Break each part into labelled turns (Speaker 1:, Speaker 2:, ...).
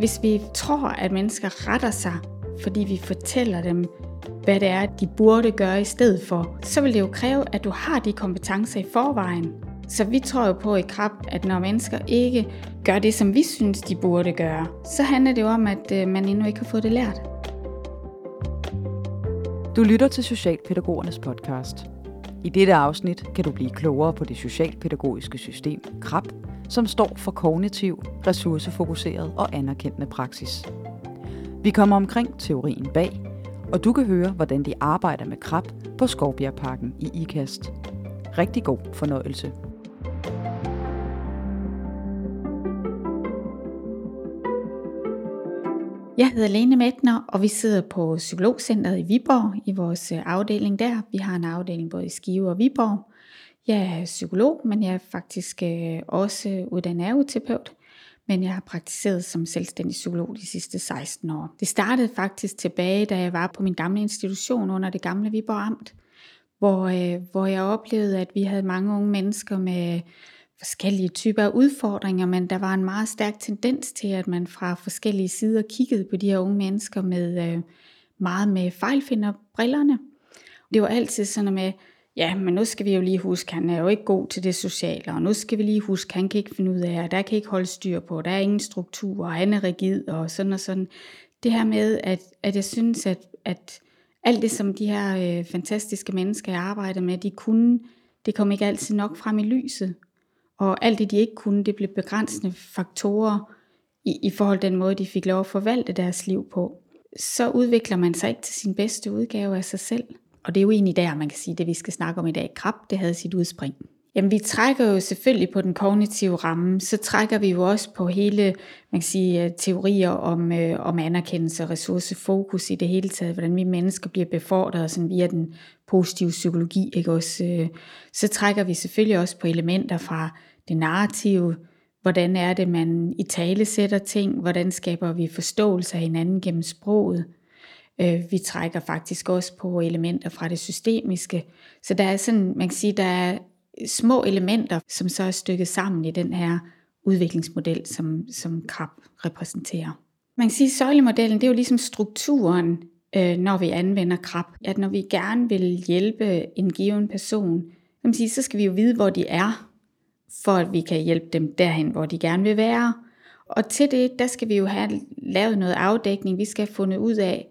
Speaker 1: Hvis vi tror, at mennesker retter sig, fordi vi fortæller dem, hvad det er, de burde gøre i stedet for, så vil det jo kræve, at du har de kompetencer i forvejen. Så vi tror jo på i krab, at når mennesker ikke gør det, som vi synes, de burde gøre, så handler det jo om, at øh, man endnu ikke har fået det lært.
Speaker 2: Du lytter til Socialpædagogernes podcast. I dette afsnit kan du blive klogere på det socialpædagogiske system KRAB, som står for kognitiv, ressourcefokuseret og anerkendende praksis. Vi kommer omkring teorien bag, og du kan høre, hvordan de arbejder med KRAP på Skovbjergparken i IKAST. Rigtig god fornøjelse.
Speaker 1: Jeg hedder Lene Mætner, og vi sidder på Psykologcentret i Viborg i vores øh, afdeling der. Vi har en afdeling både i Skive og Viborg. Jeg er psykolog, men jeg er faktisk øh, også uddannet ergoterapeut. Men jeg har praktiseret som selvstændig psykolog de sidste 16 år. Det startede faktisk tilbage, da jeg var på min gamle institution under det gamle Viborg Amt, hvor, øh, hvor jeg oplevede, at vi havde mange unge mennesker med forskellige typer af udfordringer, men der var en meget stærk tendens til, at man fra forskellige sider kiggede på de her unge mennesker med øh, meget med fejlfinderbrillerne. Det var altid sådan med, ja, men nu skal vi jo lige huske, han er jo ikke god til det sociale, og nu skal vi lige huske, han kan ikke finde ud af, og der kan ikke holde styr på, der er ingen struktur, og han er rigid, og sådan og sådan. Det her med, at, at jeg synes, at, at alt det, som de her øh, fantastiske mennesker, jeg arbejder med, de kunne, det kom ikke altid nok frem i lyset. Og alt det, de ikke kunne, det blev begrænsende faktorer i, i forhold til den måde, de fik lov at forvalte deres liv på. Så udvikler man sig ikke til sin bedste udgave af sig selv. Og det er jo egentlig der, man kan sige, det vi skal snakke om i dag. Krab, det havde sit udspring. Jamen vi trækker jo selvfølgelig på den kognitive ramme, så trækker vi jo også på hele man kan sige, øh, teorier om, øh, om anerkendelse og ressourcefokus i det hele taget, hvordan vi mennesker bliver befordret sådan via den positive psykologi. Ikke også? Øh, så trækker vi selvfølgelig også på elementer fra det narrative, hvordan er det, man i tale sætter ting, hvordan skaber vi forståelse af hinanden gennem sproget. Øh, vi trækker faktisk også på elementer fra det systemiske. Så der er sådan, man kan sige, der er små elementer, som så er stykket sammen i den her udviklingsmodel, som, som KRAP repræsenterer. Man kan sige, at søjlemodellen, det er jo ligesom strukturen, øh, når vi anvender KRAP. At når vi gerne vil hjælpe en given person, man sige, så skal vi jo vide, hvor de er, for at vi kan hjælpe dem derhen, hvor de gerne vil være. Og til det, der skal vi jo have lavet noget afdækning. Vi skal have fundet ud af,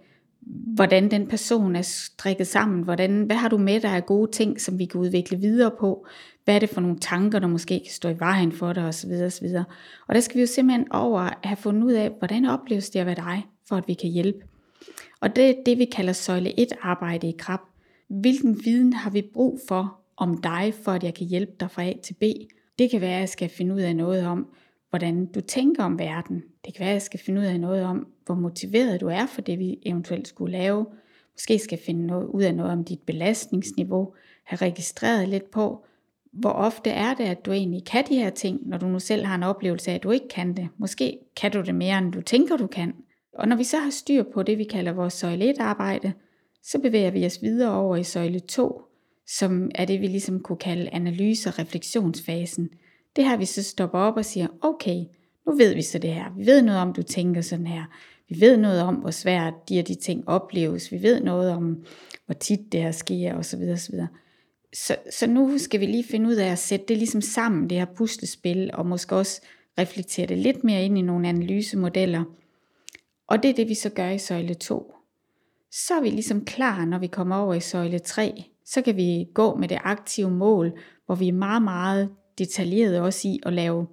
Speaker 1: hvordan den person er strikket sammen. Hvordan, hvad har du med dig af gode ting, som vi kan udvikle videre på? Hvad er det for nogle tanker, der måske kan stå i vejen for dig osv. osv. Og der skal vi jo simpelthen over have fundet ud af, hvordan opleves det at være dig, for at vi kan hjælpe. Og det er det, vi kalder søjle 1 arbejde i krab. Hvilken viden har vi brug for om dig, for at jeg kan hjælpe dig fra A til B? Det kan være, at jeg skal finde ud af noget om, hvordan du tænker om verden. Det kan være, at jeg skal finde ud af noget om, hvor motiveret du er for det, vi eventuelt skulle lave. Måske skal jeg finde noget, ud af noget om dit belastningsniveau. Have registreret lidt på, hvor ofte er det, at du egentlig kan de her ting, når du nu selv har en oplevelse af, at du ikke kan det. Måske kan du det mere, end du tænker, du kan. Og når vi så har styr på det, vi kalder vores søjle 1-arbejde, så bevæger vi os videre over i søjle 2, som er det, vi ligesom kunne kalde analyse- og refleksionsfasen. Det her, vi så stopper op og siger, okay, nu ved vi så det her. Vi ved noget om, du tænker sådan her. Vi ved noget om, hvor svært de og de ting opleves. Vi ved noget om, hvor tit det her sker, osv. osv. Så, så nu skal vi lige finde ud af at sætte det ligesom sammen, det her puslespil, og måske også reflektere det lidt mere ind i nogle analysemodeller. Og det er det, vi så gør i søjle 2. Så er vi ligesom klar, når vi kommer over i søjle 3, så kan vi gå med det aktive mål, hvor vi er meget, meget detaljeret også i at lave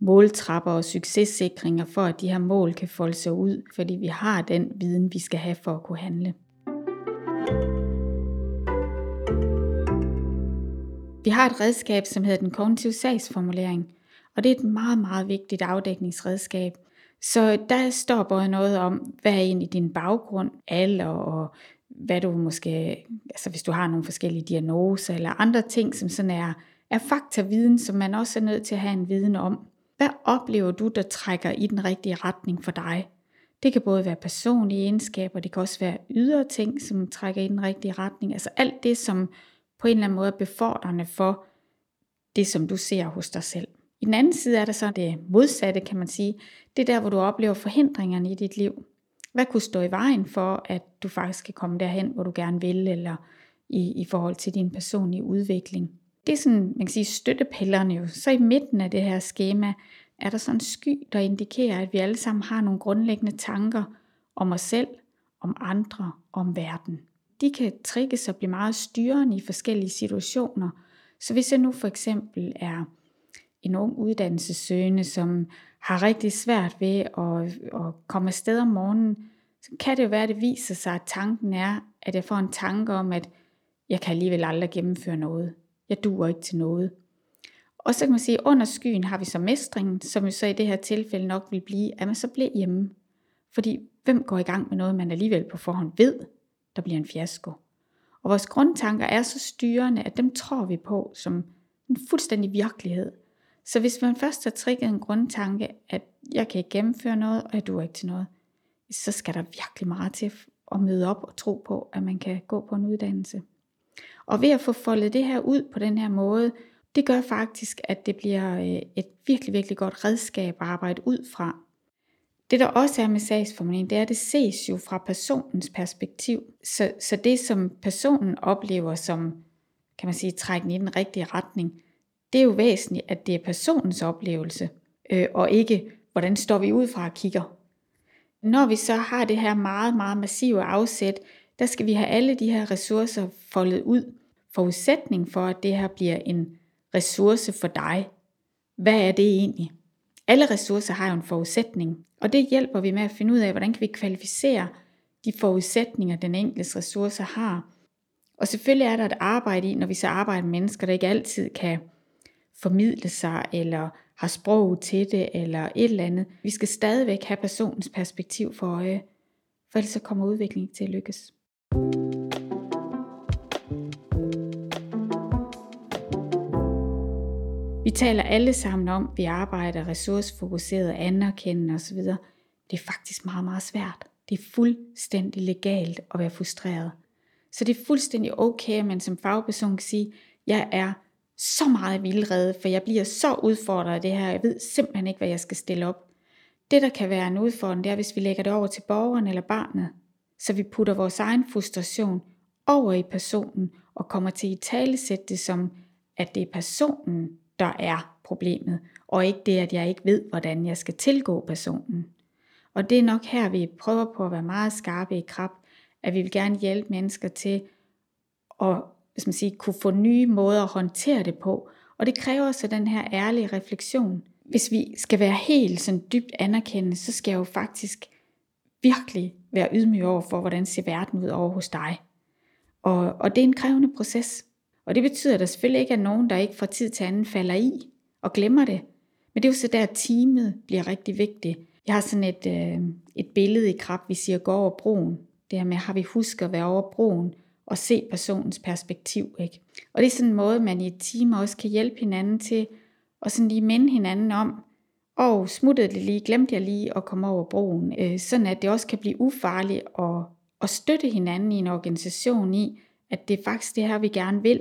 Speaker 1: måltrapper og successikringer for, at de her mål kan folde sig ud, fordi vi har den viden, vi skal have for at kunne handle. Vi har et redskab, som hedder den kognitive sagsformulering, og det er et meget, meget vigtigt afdækningsredskab. Så der står både noget om, hvad er egentlig din baggrund, alder og hvad du måske, altså hvis du har nogle forskellige diagnoser eller andre ting, som sådan er, er faktaviden, som man også er nødt til at have en viden om. Hvad oplever du, der trækker i den rigtige retning for dig? Det kan både være personlige egenskaber, det kan også være ydre ting, som trækker i den rigtige retning. Altså alt det, som på en eller anden måde er befordrende for det, som du ser hos dig selv. I den anden side er der så det modsatte, kan man sige. Det er der, hvor du oplever forhindringerne i dit liv. Hvad kunne stå i vejen for, at du faktisk kan komme derhen, hvor du gerne vil, eller i, i forhold til din personlige udvikling. Det er sådan, man kan sige, støttepillerne jo. Så i midten af det her schema, er der sådan en sky, der indikerer, at vi alle sammen har nogle grundlæggende tanker om os selv, om andre, om verden. De kan trigges og blive meget styrende i forskellige situationer. Så hvis jeg nu for eksempel er en ung uddannelsessøgende, som har rigtig svært ved at, at komme afsted om morgenen, så kan det jo være, at det viser sig, at tanken er, at jeg får en tanke om, at jeg kan alligevel aldrig gennemføre noget. Jeg duer ikke til noget. Og så kan man sige, at under skyen har vi så mestringen, som jo så i det her tilfælde nok vil blive, at man så bliver hjemme. Fordi hvem går i gang med noget, man alligevel på forhånd ved, der bliver en fiasko. Og vores grundtanker er så styrende, at dem tror vi på som en fuldstændig virkelighed. Så hvis man først har trigget en grundtanke, at jeg kan ikke gennemføre noget, og jeg duer ikke til noget, så skal der virkelig meget til at møde op og tro på, at man kan gå på en uddannelse. Og ved at få foldet det her ud på den her måde, det gør faktisk, at det bliver øh, et virkelig, virkelig godt redskab at arbejde ud fra. Det der også er med sagsformulering, det er, at det ses jo fra personens perspektiv. Så, så det, som personen oplever som, kan man sige, trækken i den rigtige retning, det er jo væsentligt, at det er personens oplevelse, øh, og ikke, hvordan står vi ud fra og kigger. Når vi så har det her meget, meget massive afsæt, der skal vi have alle de her ressourcer foldet ud. Forudsætning for, at det her bliver en ressource for dig. Hvad er det egentlig? Alle ressourcer har jo en forudsætning, og det hjælper vi med at finde ud af, hvordan kan vi kvalificere de forudsætninger, den enkelte ressourcer har. Og selvfølgelig er der et arbejde i, når vi så arbejder med mennesker, der ikke altid kan formidle sig, eller har sprog til det, eller et eller andet. Vi skal stadigvæk have personens perspektiv for øje, for ellers så kommer udviklingen til at lykkes. Vi taler alle sammen om, at vi arbejder ressourcefokuseret, anerkendende osv. Det er faktisk meget, meget svært. Det er fuldstændig legalt at være frustreret. Så det er fuldstændig okay, at man som fagperson kan sige, jeg er så meget vildrede, for jeg bliver så udfordret af det her. Jeg ved simpelthen ikke, hvad jeg skal stille op. Det, der kan være en udfordring, det er, hvis vi lægger det over til borgeren eller barnet. Så vi putter vores egen frustration over i personen og kommer til at talesætte det som, at det er personen, der er problemet, og ikke det, at jeg ikke ved, hvordan jeg skal tilgå personen. Og det er nok her, vi prøver på at være meget skarpe i krab, at vi vil gerne hjælpe mennesker til at hvis man siger, kunne få nye måder at håndtere det på. Og det kræver så den her ærlige refleksion. Hvis vi skal være helt sådan dybt anerkendende, så skal jeg jo faktisk virkelig være ydmyg over for, hvordan ser verden ud over hos dig. Og, og det er en krævende proces. Og det betyder, at der selvfølgelig ikke er nogen, der ikke fra tid til anden falder i og glemmer det. Men det er jo så der, at teamet bliver rigtig vigtigt. Jeg har sådan et, øh, et billede i krab, vi siger, gå over broen. Det her med, har vi husket at være over broen og se personens perspektiv. Ikke? Og det er sådan en måde, man i et team også kan hjælpe hinanden til at sådan lige minde hinanden om, og smuttede det lige, glemte jeg lige at komme over broen, øh, sådan at det også kan blive ufarligt at, at støtte hinanden i en organisation i, at det er faktisk det her, vi gerne vil,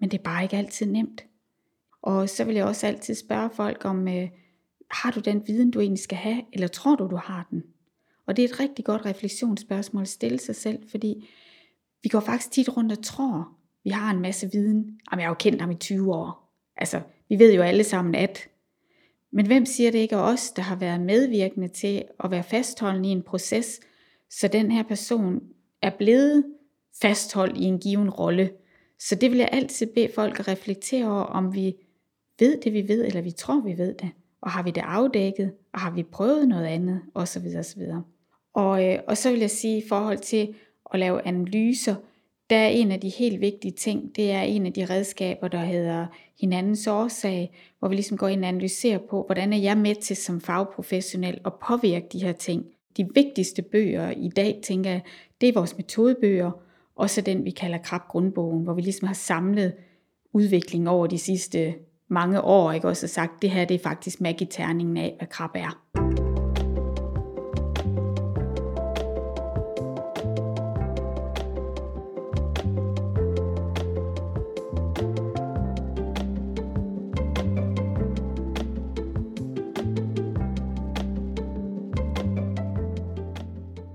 Speaker 1: men det er bare ikke altid nemt. Og så vil jeg også altid spørge folk om, øh, har du den viden, du egentlig skal have, eller tror du, du har den? Og det er et rigtig godt refleksionsspørgsmål at stille sig selv, fordi vi går faktisk tit rundt og tror, vi har en masse viden. Jamen, jeg har jo kendt ham i 20 år. Altså, vi ved jo alle sammen, at... Men hvem siger det ikke os, der har været medvirkende til at være fastholdende i en proces, så den her person er blevet fastholdt i en given rolle. Så det vil jeg altid bede folk at reflektere over, om vi ved det, vi ved, eller vi tror, vi ved det. Og har vi det afdækket, og har vi prøvet noget andet, osv. osv. Og, øh, og så vil jeg sige i forhold til at lave analyser, der er en af de helt vigtige ting, det er en af de redskaber, der hedder hinandens årsag, hvor vi ligesom går ind og analyserer på, hvordan er jeg med til som fagprofessionel at påvirke de her ting. De vigtigste bøger i dag, tænker jeg, det er vores metodebøger, og så den, vi kalder krab grundbogen, hvor vi ligesom har samlet udviklingen over de sidste mange år, ikke? også sagt, det her det er faktisk magiterningen af, hvad krab er.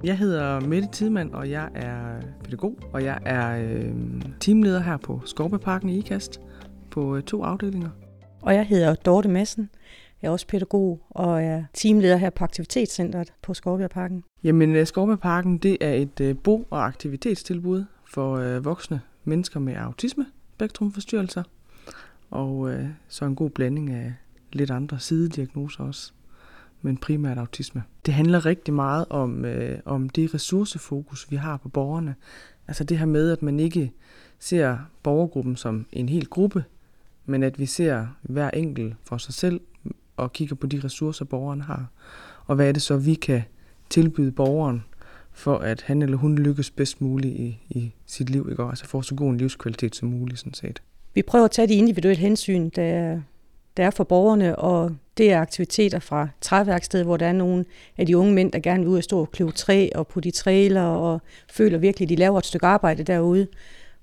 Speaker 3: Jeg hedder Mette Tidemand, og jeg er pædagog, og jeg er øh, teamleder her på Skorpeparken i IKAST på øh, to afdelinger.
Speaker 4: Og jeg hedder Dorte Madsen. Jeg er også pædagog og er teamleder her på Aktivitetscentret på Skovbjergparken.
Speaker 3: Jamen, øh, Skovbjergparken det er et øh, bo- og aktivitetstilbud for øh, voksne mennesker med autisme, spektrumforstyrrelser, og øh, så en god blanding af lidt andre sidediagnoser også, men primært autisme. Det handler rigtig meget om, øh, om det ressourcefokus, vi har på borgerne. Altså det her med, at man ikke ser borgergruppen som en hel gruppe, men at vi ser hver enkelt for sig selv og kigger på de ressourcer, borgeren har. Og hvad er det så, vi kan tilbyde borgeren, for at han eller hun lykkes bedst muligt i, i sit liv, ikke? altså får så god en livskvalitet som muligt, sådan set.
Speaker 4: Vi prøver at tage de individuelle hensyn, der, der er for borgerne, og det er aktiviteter fra træværkstedet, hvor der er nogle af de unge mænd, der gerne vil ud og stå og kløve træ og på de trailer, og føler virkelig, at de laver et stykke arbejde derude.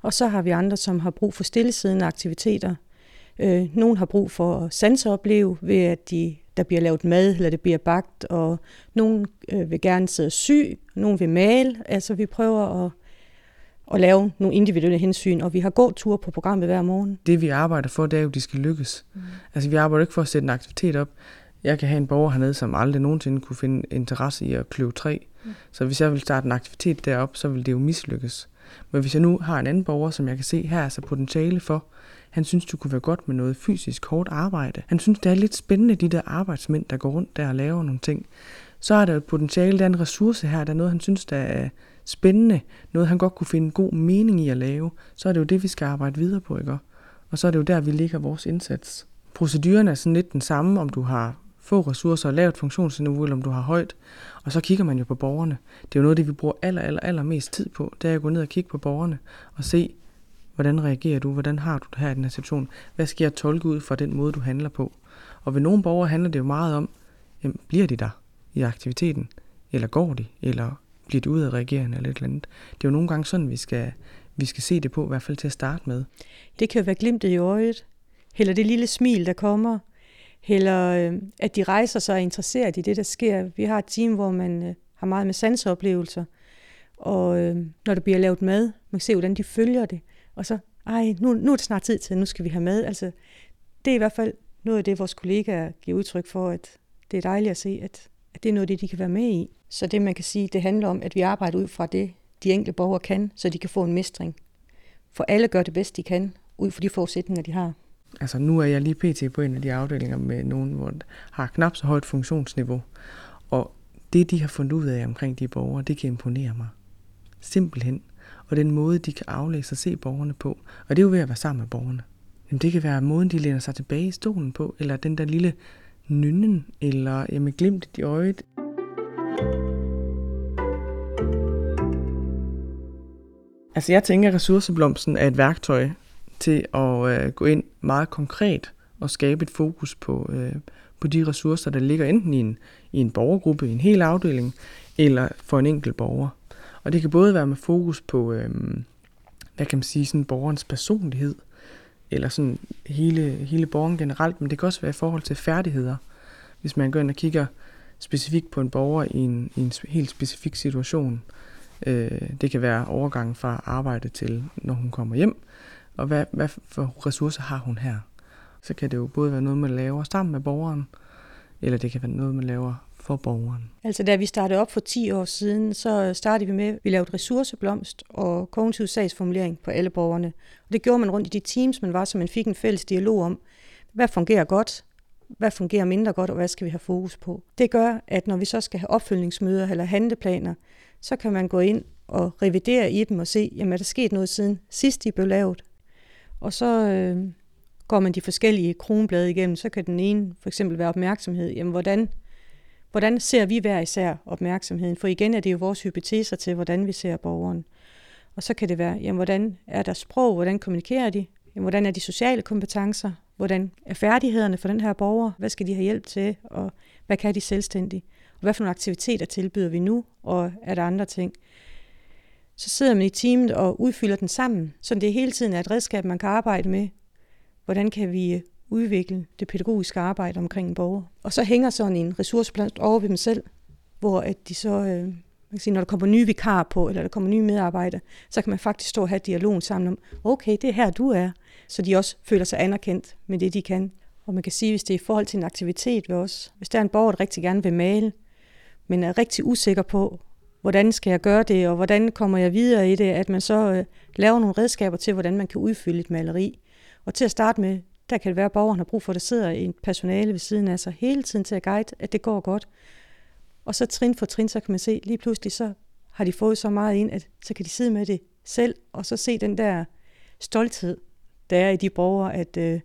Speaker 4: Og så har vi andre, som har brug for stillesiddende aktiviteter. Øh, nogle har brug for at sanseopleve ved, at de, der bliver lavet mad, eller det bliver bagt, og nogle øh, vil gerne sidde syg, sy, nogle vil male. Altså vi prøver at at lave nogle individuelle hensyn, og vi har god tur på programmet hver morgen.
Speaker 3: Det vi arbejder for, det er jo, at de skal lykkes. Mm. Altså vi arbejder ikke for at sætte en aktivitet op. Jeg kan have en borger hernede, som aldrig nogensinde kunne finde interesse i at kløve træ. Mm. Så hvis jeg vil starte en aktivitet derop, så vil det jo mislykkes. Men hvis jeg nu har en anden borger, som jeg kan se, her er så potentiale for, han synes, du kunne være godt med noget fysisk hårdt arbejde. Han synes, det er lidt spændende, de der arbejdsmænd, der går rundt der og laver nogle ting. Så er der et potentiale, der er en ressource her, der er noget, han synes, der er spændende, noget han godt kunne finde god mening i at lave, så er det jo det, vi skal arbejde videre på, ikke? Og så er det jo der, vi ligger vores indsats. Proceduren er sådan lidt den samme, om du har få ressourcer og lavt funktionsniveau, eller om du har højt. Og så kigger man jo på borgerne. Det er jo noget af det, vi bruger aller, aller, aller mest tid på. Det er at gå ned og kigge på borgerne og se, hvordan reagerer du? Hvordan har du det her i den her situation? Hvad skal jeg tolke ud fra den måde, du handler på? Og ved nogle borgere handler det jo meget om, jamen, bliver de der i aktiviteten? Eller går de? Eller bliver de udadreagerende eller et eller andet? Det er jo nogle gange sådan, vi skal, vi skal se det på, i hvert fald til at starte med.
Speaker 4: Det kan jo være glimtet i øjet. Eller det lille smil, der kommer. Eller øh, at de rejser sig og er interesseret i det, der sker. Vi har et team, hvor man øh, har meget med sanseoplevelser. Og øh, når der bliver lavet mad, man kan se, hvordan de følger det. Og så, ej, nu, nu er det snart tid til, nu skal vi have mad. Altså, det er i hvert fald noget af det, vores kollegaer giver udtryk for, at det er dejligt at se, at, at det er noget af det, de kan være med i. Så det, man kan sige, det handler om, at vi arbejder ud fra det, de enkelte borgere kan, så de kan få en mestring. For alle gør det bedst, de kan, ud fra de forudsætninger, de har.
Speaker 3: Altså nu er jeg lige pt. på en af de afdelinger med nogen, hvor har knap så højt funktionsniveau. Og det, de har fundet ud af omkring de borgere, det kan imponere mig. Simpelthen. Og den måde, de kan aflæse og se borgerne på. Og det er jo ved at være sammen med borgerne. Jamen, det kan være måden, de læner sig tilbage i stolen på, eller den der lille nynnen, eller jamen, glimt i øjet. Altså jeg tænker, at ressourceblomsten er et værktøj til at øh, gå ind meget konkret og skabe et fokus på, øh, på de ressourcer, der ligger enten i en, i en borgergruppe, i en hel afdeling, eller for en enkelt borger. Og det kan både være med fokus på, øh, hvad kan man sige, sådan borgerens personlighed, eller sådan hele, hele borgeren generelt, men det kan også være i forhold til færdigheder. Hvis man går ind og kigger specifikt på en borger i en, i en helt specifik situation, Øh, det kan være overgangen fra arbejde til, når hun kommer hjem, og hvad, hvad for ressourcer har hun her. Så kan det jo både være noget, man laver sammen med borgeren, eller det kan være noget, man laver for borgeren.
Speaker 4: Altså da vi startede op for 10 år siden, så startede vi med, at vi lavede ressourceblomst og kognitiv sagsformulering på alle borgerne. Og det gjorde man rundt i de teams, man var, så man fik en fælles dialog om, hvad fungerer godt, hvad fungerer mindre godt, og hvad skal vi have fokus på. Det gør, at når vi så skal have opfølgningsmøder eller handleplaner, så kan man gå ind og revidere i dem og se, jamen er der sket noget siden sidst de blev lavet. Og så øh, går man de forskellige kronblade igennem, så kan den ene for eksempel være opmærksomhed. Jamen hvordan, hvordan ser vi hver især opmærksomheden? For igen er det jo vores hypoteser til, hvordan vi ser borgeren. Og så kan det være, jamen hvordan er der sprog, hvordan kommunikerer de? Jamen, hvordan er de sociale kompetencer? Hvordan er færdighederne for den her borger? Hvad skal de have hjælp til? Og hvad kan de selvstændigt? Og hvad for nogle aktiviteter tilbyder vi nu? Og er der andre ting? Så sidder man i teamet og udfylder den sammen, så det hele tiden er et redskab, man kan arbejde med. Hvordan kan vi udvikle det pædagogiske arbejde omkring en borger? Og så hænger sådan en ressourceplan over ved dem selv, hvor at de så øh, man kan sige, når der kommer nye vikarer på, eller der kommer nye medarbejdere, så kan man faktisk stå og have dialogen sammen om, okay, det er her, du er. Så de også føler sig anerkendt med det, de kan. Og man kan sige, hvis det er i forhold til en aktivitet ved os, hvis der er en borger, der rigtig gerne vil male, men er rigtig usikker på, hvordan skal jeg gøre det, og hvordan kommer jeg videre i det, at man så øh, laver nogle redskaber til, hvordan man kan udfylde et maleri. Og til at starte med, der kan det være, at borgeren har brug for, at der sidder en personale ved siden af sig hele tiden til at guide, at det går godt. Og så trin for trin, så kan man se, lige pludselig så har de fået så meget ind, at så kan de sidde med det selv, og så se den der stolthed, der er i de borgere, at øh,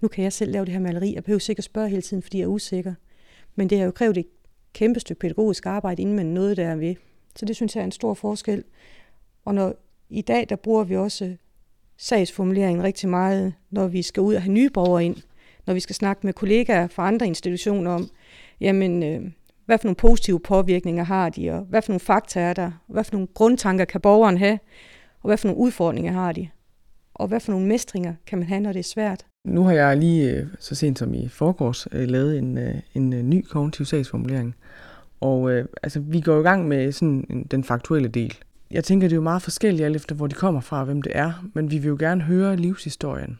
Speaker 4: nu kan jeg selv lave det her maleri. Jeg behøver sikkert spørge hele tiden, fordi jeg er usikker. Men det har jo krævet et kæmpe stykke pædagogisk arbejde, inden man nåede der ved. Så det synes jeg er en stor forskel. Og når i dag, der bruger vi også sagsformuleringen rigtig meget, når vi skal ud og have nye borgere ind. Når vi skal snakke med kollegaer fra andre institutioner om, jamen, øh, hvad for nogle positive påvirkninger har de, og hvad for nogle fakta er der, og hvad for nogle grundtanker kan borgeren have, og hvad for nogle udfordringer har de, og hvad for nogle mestringer kan man have, når det er svært.
Speaker 3: Nu har jeg lige øh, så sent som i forgårs øh, lavet en, øh, en ny kognitiv sagsformulering, og øh, altså, vi går i gang med sådan den faktuelle del. Jeg tænker, det er jo meget forskelligt alt efter, hvor de kommer fra og hvem det er, men vi vil jo gerne høre livshistorien.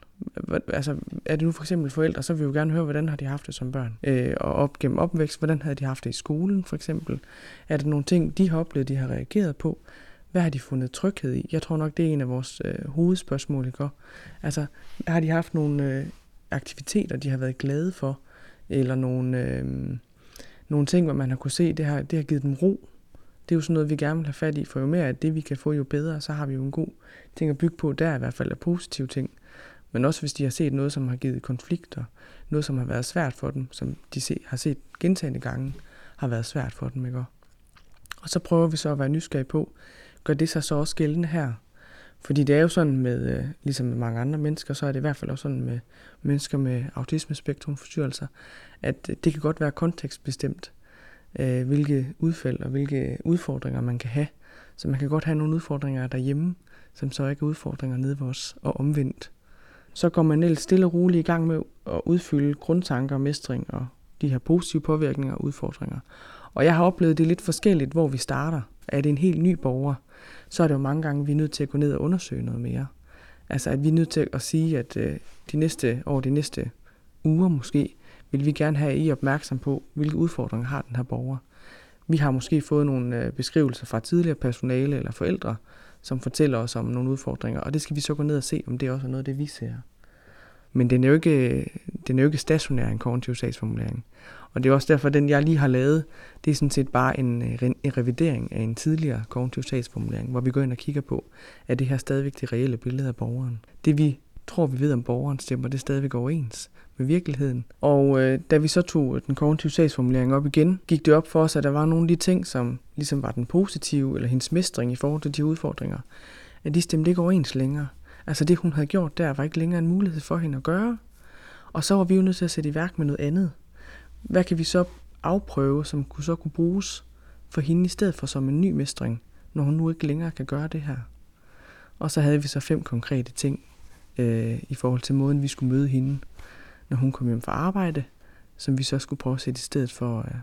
Speaker 3: Altså, er det nu for eksempel forældre, så vil vi jo gerne høre, hvordan har de haft det som børn. Øh, og op gennem opvækst, hvordan havde de haft det i skolen for eksempel. Er der nogle ting, de har oplevet, de har reageret på? Hvad har de fundet tryghed i? Jeg tror nok, det er en af vores øh, hovedspørgsmål, ikke? Altså, har de haft nogle øh, aktiviteter, de har været glade for? Eller nogle, øh, nogle ting, hvor man har kunne se, det har, det har givet dem ro? Det er jo sådan noget, vi gerne vil have fat i, for jo mere af det, vi kan få, jo bedre, så har vi jo en god ting at bygge på. Der i hvert fald er positive ting. Men også hvis de har set noget, som har givet konflikter, noget, som har været svært for dem, som de se, har set gentagende gange, har været svært for dem. Ikke? Og så prøver vi så at være nysgerrige på, gør det sig så også gældende her? Fordi det er jo sådan med, øh, ligesom med mange andre mennesker, så er det i hvert fald også sådan med mennesker med autismespektrumforstyrrelser, at øh, det kan godt være kontekstbestemt, øh, hvilke udfald og hvilke udfordringer man kan have. Så man kan godt have nogle udfordringer derhjemme, som så ikke er udfordringer nede ved os, og omvendt. Så går man ellers stille og roligt i gang med at udfylde grundtanker, mestring og de her positive påvirkninger og udfordringer. Og jeg har oplevet det lidt forskelligt, hvor vi starter. Er det en helt ny borger, så er det jo mange gange, vi er nødt til at gå ned og undersøge noget mere. Altså at vi er nødt til at sige, at øh, de næste år, de næste uger måske, vil vi gerne have I opmærksom på, hvilke udfordringer har den her borger. Vi har måske fået nogle øh, beskrivelser fra tidligere personale eller forældre, som fortæller os om nogle udfordringer, og det skal vi så gå ned og se, om det også er noget af det, vi ser. Men den er jo ikke, den er jo ikke stationær, en kognitiv sagsformulering. Og det er også derfor, at den, jeg lige har lavet, det er sådan set bare en, øh, en revidering af en tidligere kognitiv sagsformulering, hvor vi går ind og kigger på, er det her stadigvæk det reelle billede af borgeren. Det vi tror, vi ved om borgeren stemmer, det stadigvæk overens med virkeligheden. Og øh, da vi så tog den kognitive sagsformulering op igen, gik det op for os, at der var nogle af de ting, som ligesom var den positive, eller hendes mestring i forhold til de udfordringer, at de stemte ikke overens længere. Altså det, hun havde gjort der, var ikke længere en mulighed for hende at gøre. Og så var vi jo nødt til at sætte i værk med noget andet. Hvad kan vi så afprøve, som kunne så kunne bruges for hende i stedet for som en ny mestring, når hun nu ikke længere kan gøre det her? Og så havde vi så fem konkrete ting øh, i forhold til måden, vi skulle møde hende når hun kom hjem fra arbejde, som vi så skulle prøve at sætte i stedet for, øh,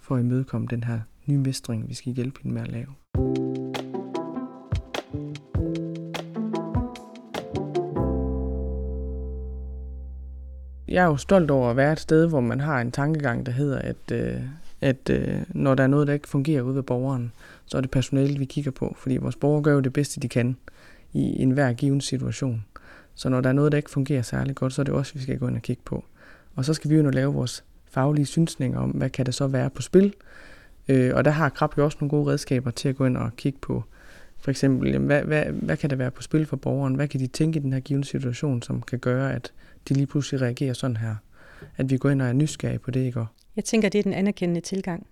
Speaker 3: for at imødekomme den her nye mestring, vi skal hjælpe hende med at lave. Jeg er jo stolt over at være et sted, hvor man har en tankegang, der hedder, at, øh, at øh, når der er noget, der ikke fungerer ude ved borgeren, så er det personalet, vi kigger på, fordi vores borgere gør jo det bedste, de kan i enhver given situation. Så når der er noget, der ikke fungerer særlig godt, så er det også, vi skal gå ind og kigge på. Og så skal vi jo lave vores faglige synsninger om, hvad kan det så være på spil. Øh, og der har Krab jo også nogle gode redskaber til at gå ind og kigge på, for eksempel, jamen, hvad, hvad, hvad kan der være på spil for borgeren? Hvad kan de tænke i den her givende situation, som kan gøre, at de lige pludselig reagerer sådan her? At vi går ind og er nysgerrige på det, ikke?
Speaker 4: Jeg tænker, det er den anerkendende tilgang.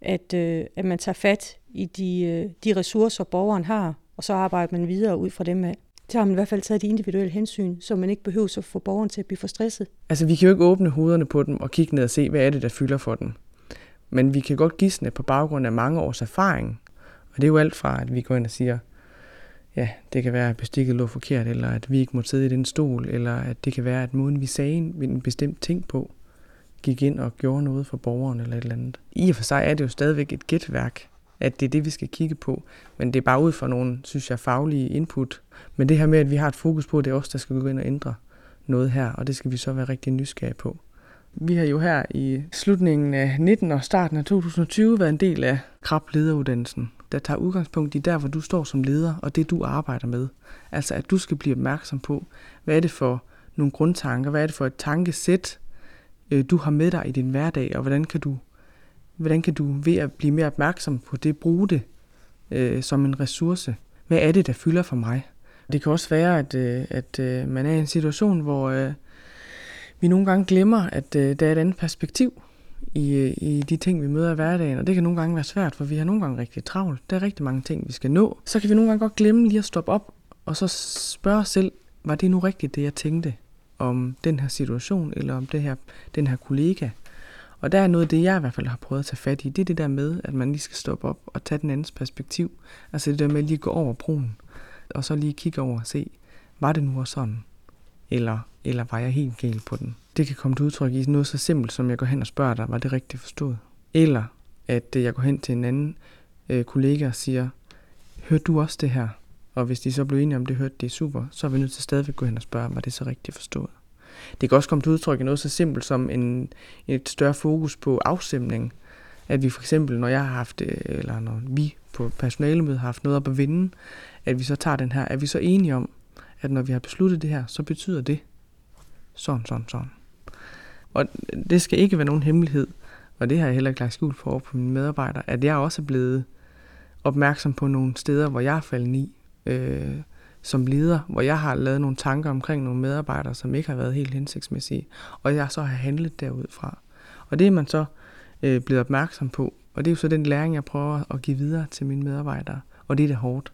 Speaker 4: At, øh, at man tager fat i de, øh, de ressourcer, borgeren har, og så arbejder man videre ud fra dem af så har man i hvert fald taget de individuelle hensyn, så man ikke behøver at få borgeren til at blive for stresset.
Speaker 3: Altså, vi kan jo ikke åbne hovederne på dem og kigge ned og se, hvad er det, der fylder for dem. Men vi kan godt gisne på baggrund af mange års erfaring. Og det er jo alt fra, at vi går ind og siger, ja, det kan være, at bestikket lå forkert, eller at vi ikke må sidde i den stol, eller at det kan være, at måden vi sagde en bestemt ting på, gik ind og gjorde noget for borgeren eller et eller andet. I og for sig er det jo stadigvæk et gætværk, at det er det, vi skal kigge på. Men det er bare ud fra nogle, synes jeg, faglige input. Men det her med, at vi har et fokus på, det er os, der skal gå ind og ændre noget her, og det skal vi så være rigtig nysgerrige på. Vi har jo her i slutningen af 19 og starten af 2020 været en del af KRAP lederuddannelsen, der tager udgangspunkt i der, hvor du står som leder, og det du arbejder med. Altså at du skal blive opmærksom på, hvad er det for nogle grundtanker, hvad er det for et tankesæt, øh, du har med dig i din hverdag, og hvordan kan du, hvordan kan du ved at blive mere opmærksom på det, bruge det øh, som en ressource. Hvad er det, der fylder for mig? Det kan også være, at, øh, at øh, man er i en situation, hvor øh, vi nogle gange glemmer, at øh, der er et andet perspektiv i, øh, i de ting, vi møder i hverdagen, og det kan nogle gange være svært, for vi har nogle gange rigtig travlt. Der er rigtig mange ting, vi skal nå. Så kan vi nogle gange godt glemme lige at stoppe op, og så spørge os selv, var det nu rigtigt, det jeg tænkte om den her situation, eller om det her, den her kollega? Og der er noget af det, jeg i hvert fald har prøvet at tage fat i, det er det der med, at man lige skal stoppe op og tage den andens perspektiv. Altså det der med lige gå over broen, og så lige kigge over og se, var det nu også sådan? Eller, eller var jeg helt galt på den? Det kan komme til udtryk i noget så simpelt, som jeg går hen og spørger dig, var det rigtigt forstået? Eller at jeg går hen til en anden øh, kollega og siger, hørte du også det her? Og hvis de så blev enige om, det hørte det super, så er vi nødt til stadigvæk gå hen og spørge, var det så rigtigt forstået? Det kan også komme til udtryk i noget så simpelt som en, et større fokus på afstemning. At vi for eksempel, når jeg har haft, øh, eller når vi på personalemødet har haft noget op at vinde, at vi så tager den her, er vi så enige om, at når vi har besluttet det her, så betyder det sådan, sådan, sådan. Og det skal ikke være nogen hemmelighed, og det har jeg heller ikke lagt skjul for på mine medarbejdere, at jeg også er blevet opmærksom på nogle steder, hvor jeg er faldet i øh, som leder, hvor jeg har lavet nogle tanker omkring nogle medarbejdere, som ikke har været helt hensigtsmæssige, og jeg så har handlet derudfra. Og det er man så øh, blevet opmærksom på, og det er jo så den læring, jeg prøver at give videre til mine medarbejdere, og det er det hårdt.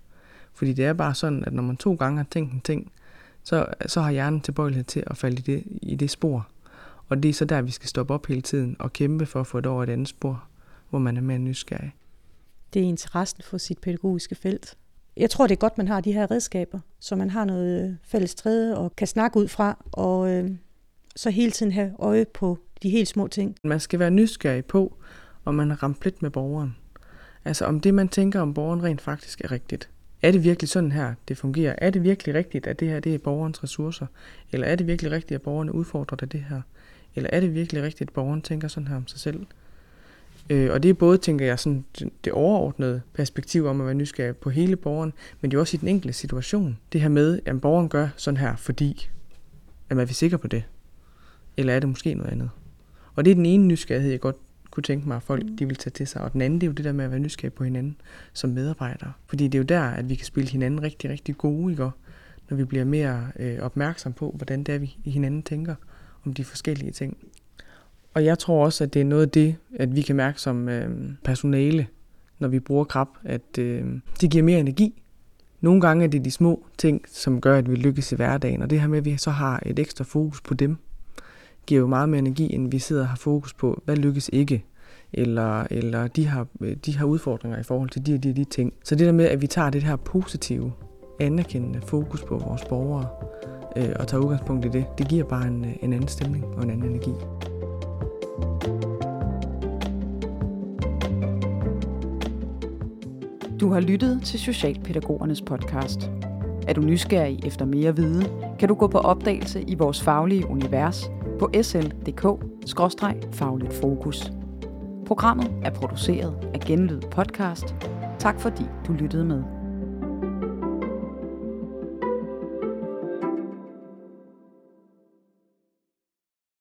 Speaker 3: Fordi det er bare sådan, at når man to gange har tænkt en ting, så, så har hjernen tilbøjelighed til at falde i det, i det spor. Og det er så der, vi skal stoppe op hele tiden og kæmpe for at få et over et andet spor, hvor man er mere nysgerrig.
Speaker 4: Det er interessen for sit pædagogiske felt. Jeg tror, det er godt, man har de her redskaber, så man har noget øh, fælles træde og kan snakke ud fra, og øh, så hele tiden have øje på de helt små ting.
Speaker 3: Man skal være nysgerrig på, om man har ramt lidt med borgeren. Altså om det, man tænker om borgeren rent faktisk er rigtigt. Er det virkelig sådan her, det fungerer? Er det virkelig rigtigt, at det her det er borgerens ressourcer? Eller er det virkelig rigtigt, at borgerne udfordrer det, det her? Eller er det virkelig rigtigt, at borgeren tænker sådan her om sig selv? Øh, og det er både, tænker jeg, sådan det overordnede perspektiv om at være nysgerrig på hele borgeren, men det er også i den enkelte situation. Det her med, at borgeren gør sådan her, fordi at man er vi sikker på det? Eller er det måske noget andet? Og det er den ene nysgerrighed, jeg godt kunne tænke mig, at folk de vil tage til sig. Og den anden, det er jo det der med at være nysgerrig på hinanden som medarbejdere. Fordi det er jo der, at vi kan spille hinanden rigtig, rigtig gode, ikke? når vi bliver mere øh, opmærksom på, hvordan det er, vi hinanden tænker om de forskellige ting. Og jeg tror også, at det er noget af det, at vi kan mærke som øh, personale, når vi bruger krab, at øh, det giver mere energi. Nogle gange er det de små ting, som gør, at vi lykkes i hverdagen, og det her med, at vi så har et ekstra fokus på dem, giver jo meget mere energi, end vi sidder og har fokus på, hvad lykkes ikke, eller, eller de, har, øh, de har udfordringer i forhold til de og de, de ting. Så det der med, at vi tager det her positive, anerkendende fokus på vores borgere, øh, og tager udgangspunkt i det, det giver bare en, øh, en anden stemning og en anden energi.
Speaker 2: Du har lyttet til Socialpædagogernes podcast. Er du nysgerrig efter mere viden, kan du gå på opdagelse i vores faglige univers på sl.dk-fagligt fokus. Programmet er produceret af Genlyd Podcast. Tak fordi du lyttede med.